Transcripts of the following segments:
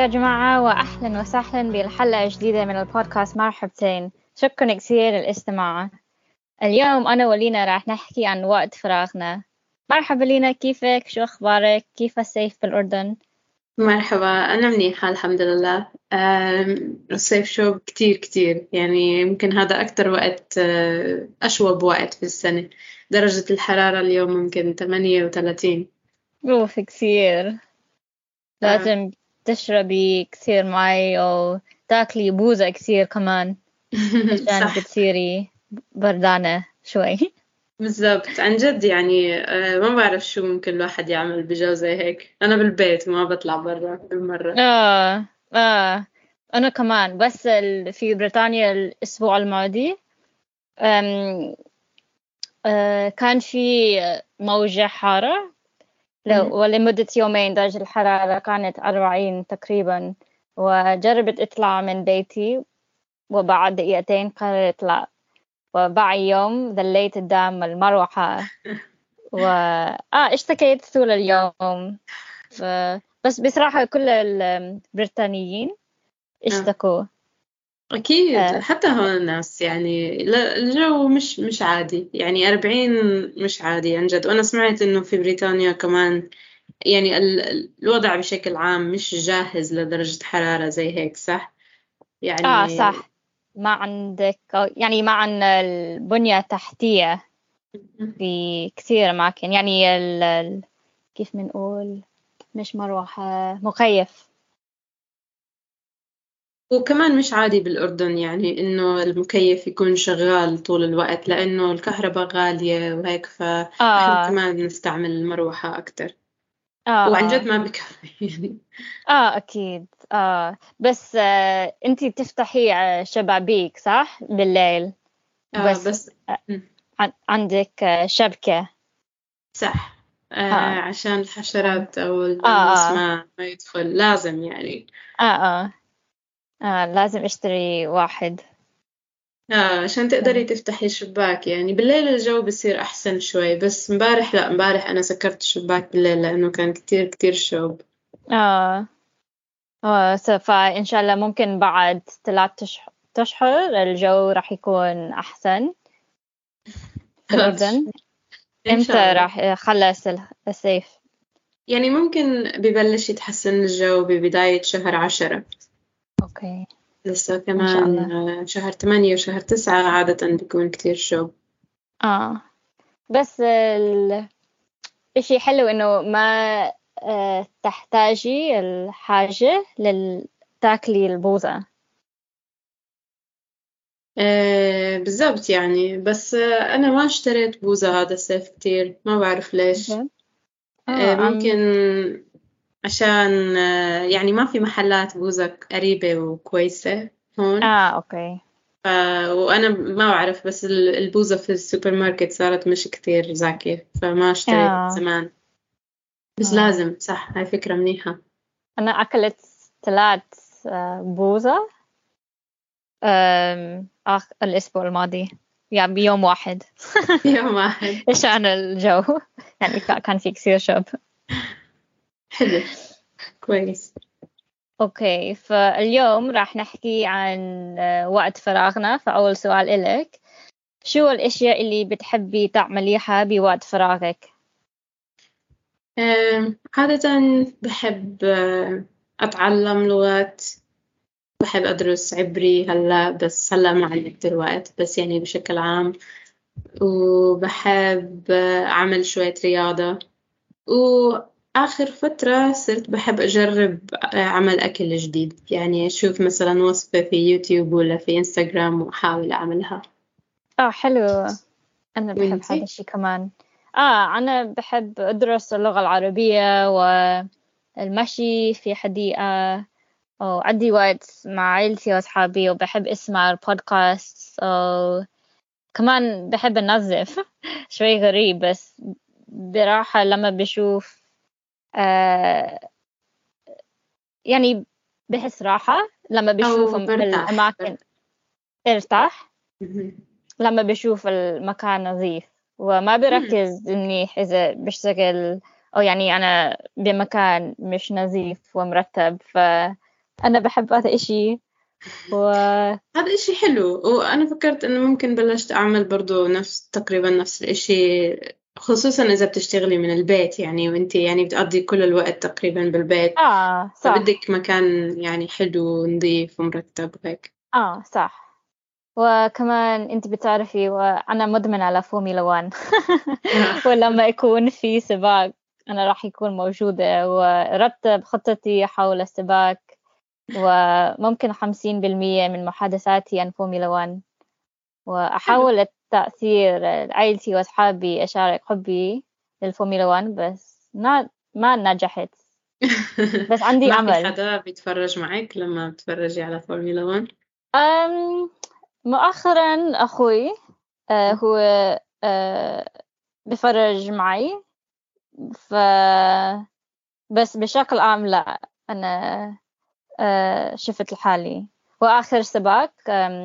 يا جماعة وأهلا وسهلا بحلقة جديدة من البودكاست مرحبتين. شكرا كثير للاستماع. اليوم أنا ولينا راح نحكي عن وقت فراغنا. مرحبا لينا كيفك؟ شو أخبارك؟ كيف الصيف بالأردن؟ مرحبا أنا منيحة الحمد لله. الصيف شوب كتير كتير يعني يمكن هذا أكتر وقت آه، أشوب وقت في السنة. درجة الحرارة اليوم ممكن 38 أوف كثير. لازم تشربي كثير مي وتاكلي بوزة كثير كمان عشان صح. بتصيري بردانة شوي. بالضبط. عن جد يعني آه، ما بعرف شو ممكن الواحد يعمل بجو زي هيك. أنا بالبيت ما بطلع برا بالمرة آه آه أنا كمان. بس في بريطانيا الأسبوع الماضي آه كان في موجة حارة. ولمدة يومين درجة الحرارة كانت أربعين تقريبا وجربت أطلع من بيتي وبعد دقيقتين قررت لا وبعد يوم ظليت قدام المروحة. و آه اشتكيت طول اليوم. ف... بس بصراحة كل البريطانيين آه. اشتكوا. أكيد آه. حتى هون الناس يعني الجو مش مش عادي. يعني أربعين مش عادي عن جد. وأنا سمعت إنه في بريطانيا كمان يعني ال- ال- الوضع بشكل عام مش جاهز لدرجة حرارة زي هيك صح؟ يعني صح. ما عندك يعني ما عندنا البنية التحتية في كثير أماكن. يعني ال... ال- كيف بنقول مش مروحة مكيف وكمان مش عادي بالأردن يعني إنه المكيف يكون شغال طول الوقت لأنه الكهرباء غالية وهيك فإحنا آه. كمان بنستعمل المروحة أكتر. آه وعن جد آه ما بكفي يعني. آه أكيد. آه. بس آه أنتي بتفتحي آه، شبابيك صح؟ بالليل. آه بس بس عن- عندك آه، شبكة. صح. آه آه. عشان الحشرات أو آه الناموس آه ما ما يدخل لازم يعني. آه آه, آه لازم أشتري واحد. آه عشان تقدري تفتحي الشباك يعني. بالليل الجو بصير أحسن شوي بس مبارح لا مبارح أنا سكرت الشباك بالليل لأنه كان كتير كتير شوب. آه. آه فإن شاء الله ممكن بعد ثلاث أش- أشهر الجو راح يكون أحسن. إمتى راح يخلص ال- الصيف؟ يعني ممكن ببلش يتحسن الجو ببداية شهر عشرة. أوكي. لسه كمان شهر ثمانية وشهر تسعة عادة بيكون كتير شوب آه. بس ال- إشي حلو إنه ما آه تحتاجي الحاجة لتاكلي البوظة آه بالضبط يعني. بس آه أنا ما اشتريت بوزة هذا الصيف كتير. ما بعرف ليش؟ آه ممكن عشان آه يعني ما في محلات بوزة قريبة وكويسة هون. آه okay. ف... وأنا ما بعرف بس ال- البوزة في السوبر ماركت صارت مش كتير زاكية فما اشتريت آه. زمان. بس آه. لازم صح هاي فكرة منيحة. أنا أكلت ثلاث آه بوظة آم، آخ الأسبوع الماضي. يعني بيوم واحد. يوم واحد. عشان الجو. يعني كا- كان في كثير شوب حلو كويس. أوكي فاليوم راح نحكي عن آه، وقت فراغنا فأول سؤال إلك. شو الأشياء اللي بتحبي تعمليها بوقت فراغك؟ عادة بحب آه، أتعلم لغات. بحب أدرس عبري هلأ بس هلأ ما عندي كتير وقت بس يعني بشكل عام. وبحب آه، أعمل شوية رياضة. وآخر فترة صرت بحب أجرب آه، عمل أكل جديد. يعني أشوف مثلا وصفة في يوتيوب ولا في إنستغرام وأحاول أعملها. آه حلو. أنا بحب هذا؟ الشيء كمان. آه أنا بحب أدرس اللغة العربية والمشي في حديقة وعندي وقت مع عيلتي وأصحابي وبحب أسمع البودكاست أو كمان بحب أنظف. شوي غريب بس براحة لما بشوف يعني بحس راحة لما بشوف الأماكن. ارتاح. لما بشوف المكان نظيف. وما. بركز منيح إذا بشتغل أو يعني أنا بمكان مش نظيف ومرتب ف أنا بحب هذا إشي. و هذا إشي حلو. وأنا فكرت إنه ممكن بلشت أعمل برضو نفس تقريبا نفس الإشي خصوصا إذا بتشتغلي من البيت يعني وأنت يعني بتقضي كل الوقت تقريبا بالبيت. آه صح. فبدك مكان يعني حلو ونظيف ومرتب وهيك. آه صح. وكمان أنت بتعرفي وأنا مدمنة على فورمولا 1 ولما يكون في سباق أنا راح يكون موجودة ورتب خطتي حول السباق وممكن خمسين بالمية من محادثاتي عن فورمولا 1 وأحاول التأثير عائلتي وأصحابي أشارك حبي للفورمولا 1 بس ما ما نجحت. بس عندي في حدا بيتفرج معك لما بتتفرجي على فورمولا 1 أم مؤخرا أخوي آه، هو آه، بفرج معي. ف بس بشكل عام لا أنا آه، شفت لحالي. وآخر سباق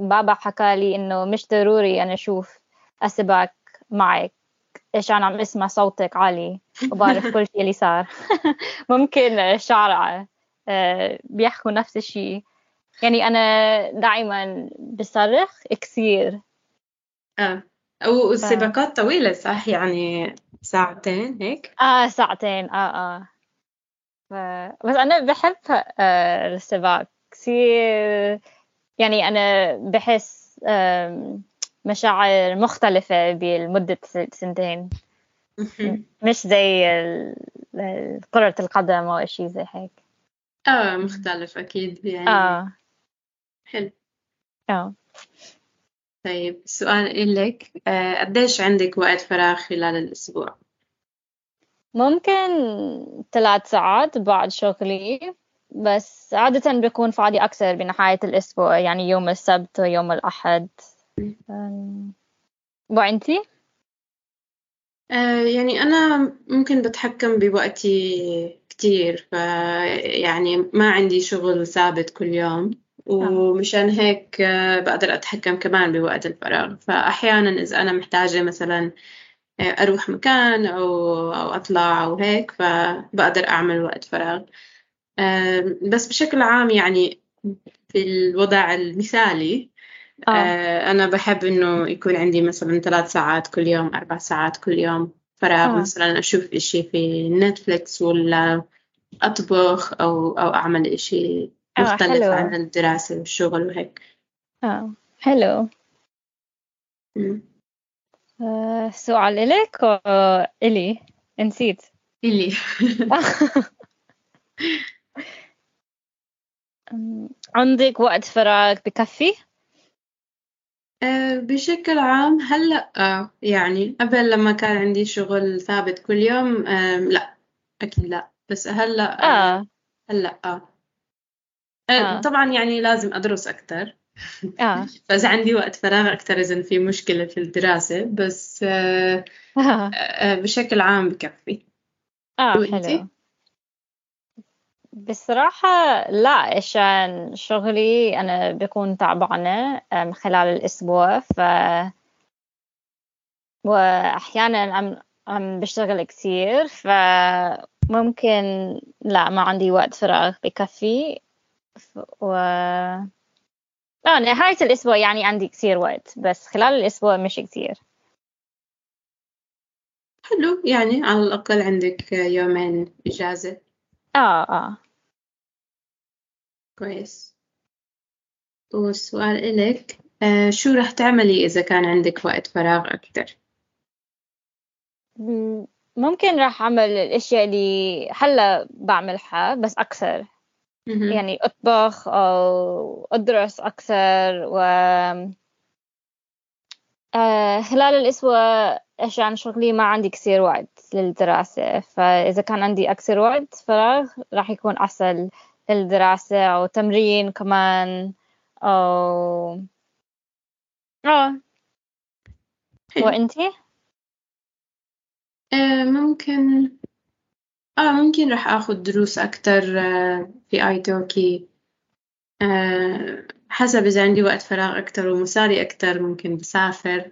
بابا حكى لي إنه مش ضروري أنا أشوف السباق معك. عشان عم أسمع صوتك عالي وبعرف كل شيء اللي صار. ممكن الشارع آه، بيحكوا نفس الشيء. يعني أنا دائما بصرخ كثير. آه. والسباقات طويلة صح؟ يعني ساعتين هيك؟ آه ساعتين. آه آه. ف... بس أنا بحب آه السباق كثير يعني أنا بحس مشاعر مختلفة بمدة سنتين. مش زي كرة القدم أو شيء زي هيك. آه مختلف أكيد يعني آه. حلو. آه. طيب السؤال إلك آه قديش عندك وقت فراغ خلال الأسبوع؟ ممكن ثلاث ساعات بعد شغلي. بس عادة بيكون فاضي أكثر بنهاية الأسبوع يعني يوم السبت ويوم الأحد. وأنتي؟ آه يعني أنا ممكن بتحكم بوقتي كتير ف يعني ما عندي شغل ثابت كل يوم. ومشان هيك آه، بقدر أتحكم كمان بوقت الفراغ. فأحيانا إذا أنا محتاجة مثلا آه، أروح مكان أو أو أطلع أو هيك فبقدر أعمل وقت فراغ. آه، بس بشكل عام يعني في الوضع المثالي آه آه، أنا بحب إنه يكون عندي مثلا ثلاث ساعات كل يوم أربع ساعات كل يوم فراغ آه. مثلا أشوف إشي في نتفليكس ولا أطبخ أو أو أعمل إشي آه، مختلف حلو. عن الدراسة والشغل وهيك آه حلو. آه سؤال أو إلي؟ نسيت إلي عندك وقت فراغ بكفي؟ آه، بشكل عام هلأ آه، يعني قبل لما كان عندي شغل ثابت كل يوم لا أكيد لا بس هلأ آه هلأ آه. آه، آه. طبعا يعني لازم أدرس أكتر آه فإذا عندي وقت فراغ أكتر إذا في مشكلة في الدراسة بس آه، آه, آه، بشكل عام بكفي وإنتي؟ حلو بصراحة لا عشان شغلي أنا بكون تعبانة خلال الأسبوع ف وأحيانا عم عم بشتغل كثير فممكن لا ما عندي وقت فراغ بكفي ف... و آه نهاية الأسبوع يعني عندي كثير وقت بس خلال الأسبوع مش كثير. حلو يعني على الأقل عندك يومين إجازة. آه آه. كويس. والسؤال إلك. آه، شو رح تعملي إذا كان عندك وقت فراغ أكتر؟ م- ممكن راح أعمل الأشياء اللي هلأ بعملها بس أكثر. يعني أطبخ أو أدرس أكثر و آه، خلال الأسبوع عشان شغلي ما عندي كثير وقت للدراسة. فإذا كان عندي أكثر وقت فراغ راح يكون أحسن للدراسة أو تمرين كمان أو آه. وأنتي؟ آه، ممكن. آه ممكن راح آخذ دروس أكتر آه، في آيتوكي آه، حسب إذا عندي وقت فراغ أكتر ومصاري أكتر ممكن بسافر.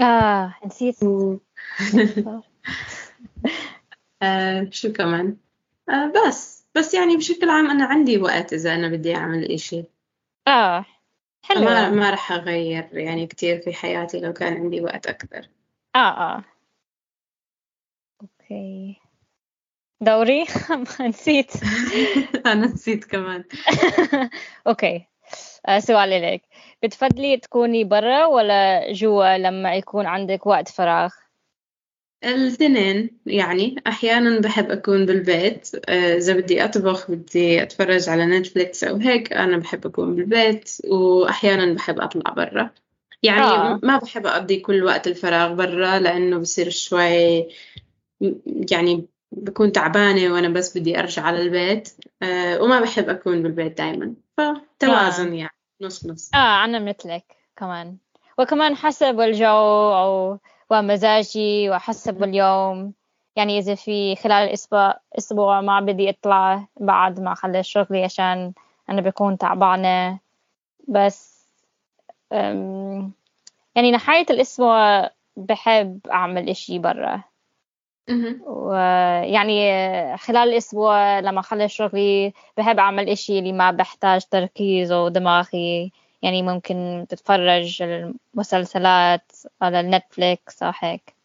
آه نسيت. و... آه، شو كمان؟ آه، بس. بس يعني بشكل عام أنا عندي وقت إذا أنا بدي أعمل إشي. آه حلو. ما ما رح أغير يعني كتير في حياتي لو كان عندي وقت أكثر. آه آه. أوكي. دوري؟ نسيت. أنا نسيت كمان. okay. آه، سؤال لك بتفضلي تكوني برا ولا جوا لما يكون عندك وقت فراغ؟ الاثنين يعني أحيانا بحب أكون بالبيت. آه، إذا بدي أطبخ بدي أتفرج على نتفليكس أو هيك أنا بحب أكون بالبيت. وأحيانا بحب أطلع برا. يعني آه. ما بحب أقضي كل وقت الفراغ برا لأنه بصير شوي يعني بكون تعبانة وأنا بس بدي أرجع على البيت. آه، وما بحب أكون بالبيت دايما. فتوازن يعني نص نص. آه أنا مثلك كمان. وكمان حسب الجو أو ومزاجي وحسب اليوم. يعني إذا في خلال الأسبوع أسبوع ما بدي أطلع بعد ما أخلص شغلي عشان أنا بكون تعبانة. بس يعني نهاية الأسبوع بحب أعمل إشي برا. ويعني خلال الأسبوع لما أخلص شغلي بحب أعمل إشي اللي ما بحتاج تركيز ودماغي. يعني ممكن تتفرج المسلسلات على نتفليكس أو هيك.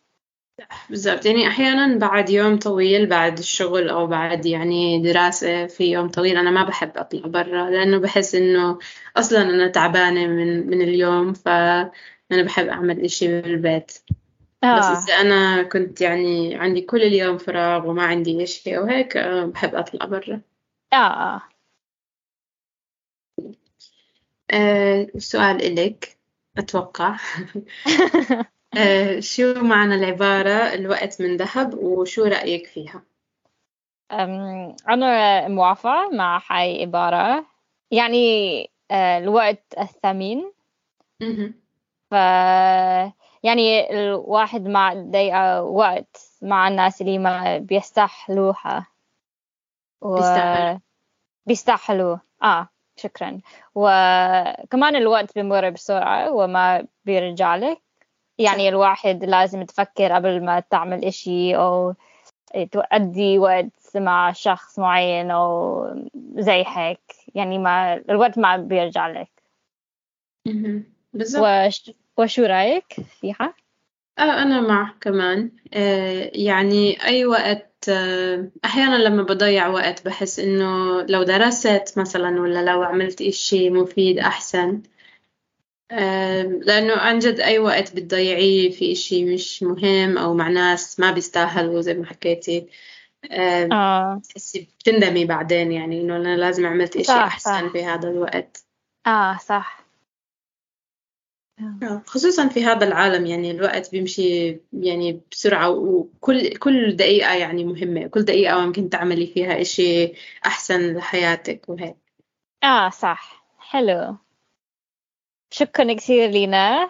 بالضبط. يعني أحيانا بعد يوم طويل بعد الشغل أو بعد يعني دراسة في يوم طويل أنا ما بحب أطلع برا لأنه بحس إنه أصلا أنا تعبانة من من اليوم فأنا بحب أعمل إشي بالبيت. بس آه إذا أنا كنت يعني عندي كل اليوم فراغ وما عندي إشي أو هيك آه، بحب أطلع برا. آه. آه آه، سؤال إلك أتوقع. آه، شو معنى العبارة الوقت من ذهب وشو رأيك فيها؟ أنا موافقة مع هاي العبارة يعني آه، الوقت الثمين. ف يعني الواحد ما ضيق وقت مع الناس اللي ما بيستحلوها. و... بيستحلوا آه. شكرا وكمان الوقت بيمر بسرعة وما بيرجع لك يعني. الواحد لازم تفكر قبل ما تعمل إشي أو تؤدي وقت مع شخص معين أو زي هيك يعني ما الوقت ما بيرجع لك مهم. بالضبط وش... وشو رأيك فيها؟ آه أنا معك كمان آه يعني أي وقت أحيانا لما بضيع وقت بحس إنه لو درست مثلا ولا لو عملت إشي مفيد أحسن. آه لأنه عن جد أي وقت بتضيعيه في إشي مش مهم أو مع ناس ما بيستاهلوا زي ما حكيتي. آه آه. بتندمي بعدين يعني إنه أنا لازم عملت إشي صح، أحسن صح. في هذا الوقت. آه صح. آه، خصوصا في هذا العالم يعني الوقت بيمشي يعني بسرعة وكل كل دقيقة يعني مهمة كل دقيقة ممكن تعملي فيها إشي أحسن لحياتك وهيك. آه صح. حلو. شكرا كثير لينا.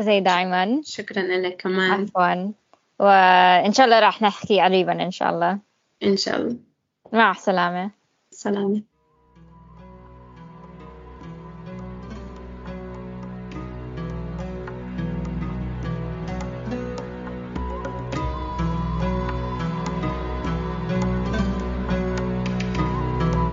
زي دايما. شكرا لك كمان. عفوا. وإن شاء الله راح نحكي قريبا إن شاء الله. إن شاء الله. مع السلامة. سلامة.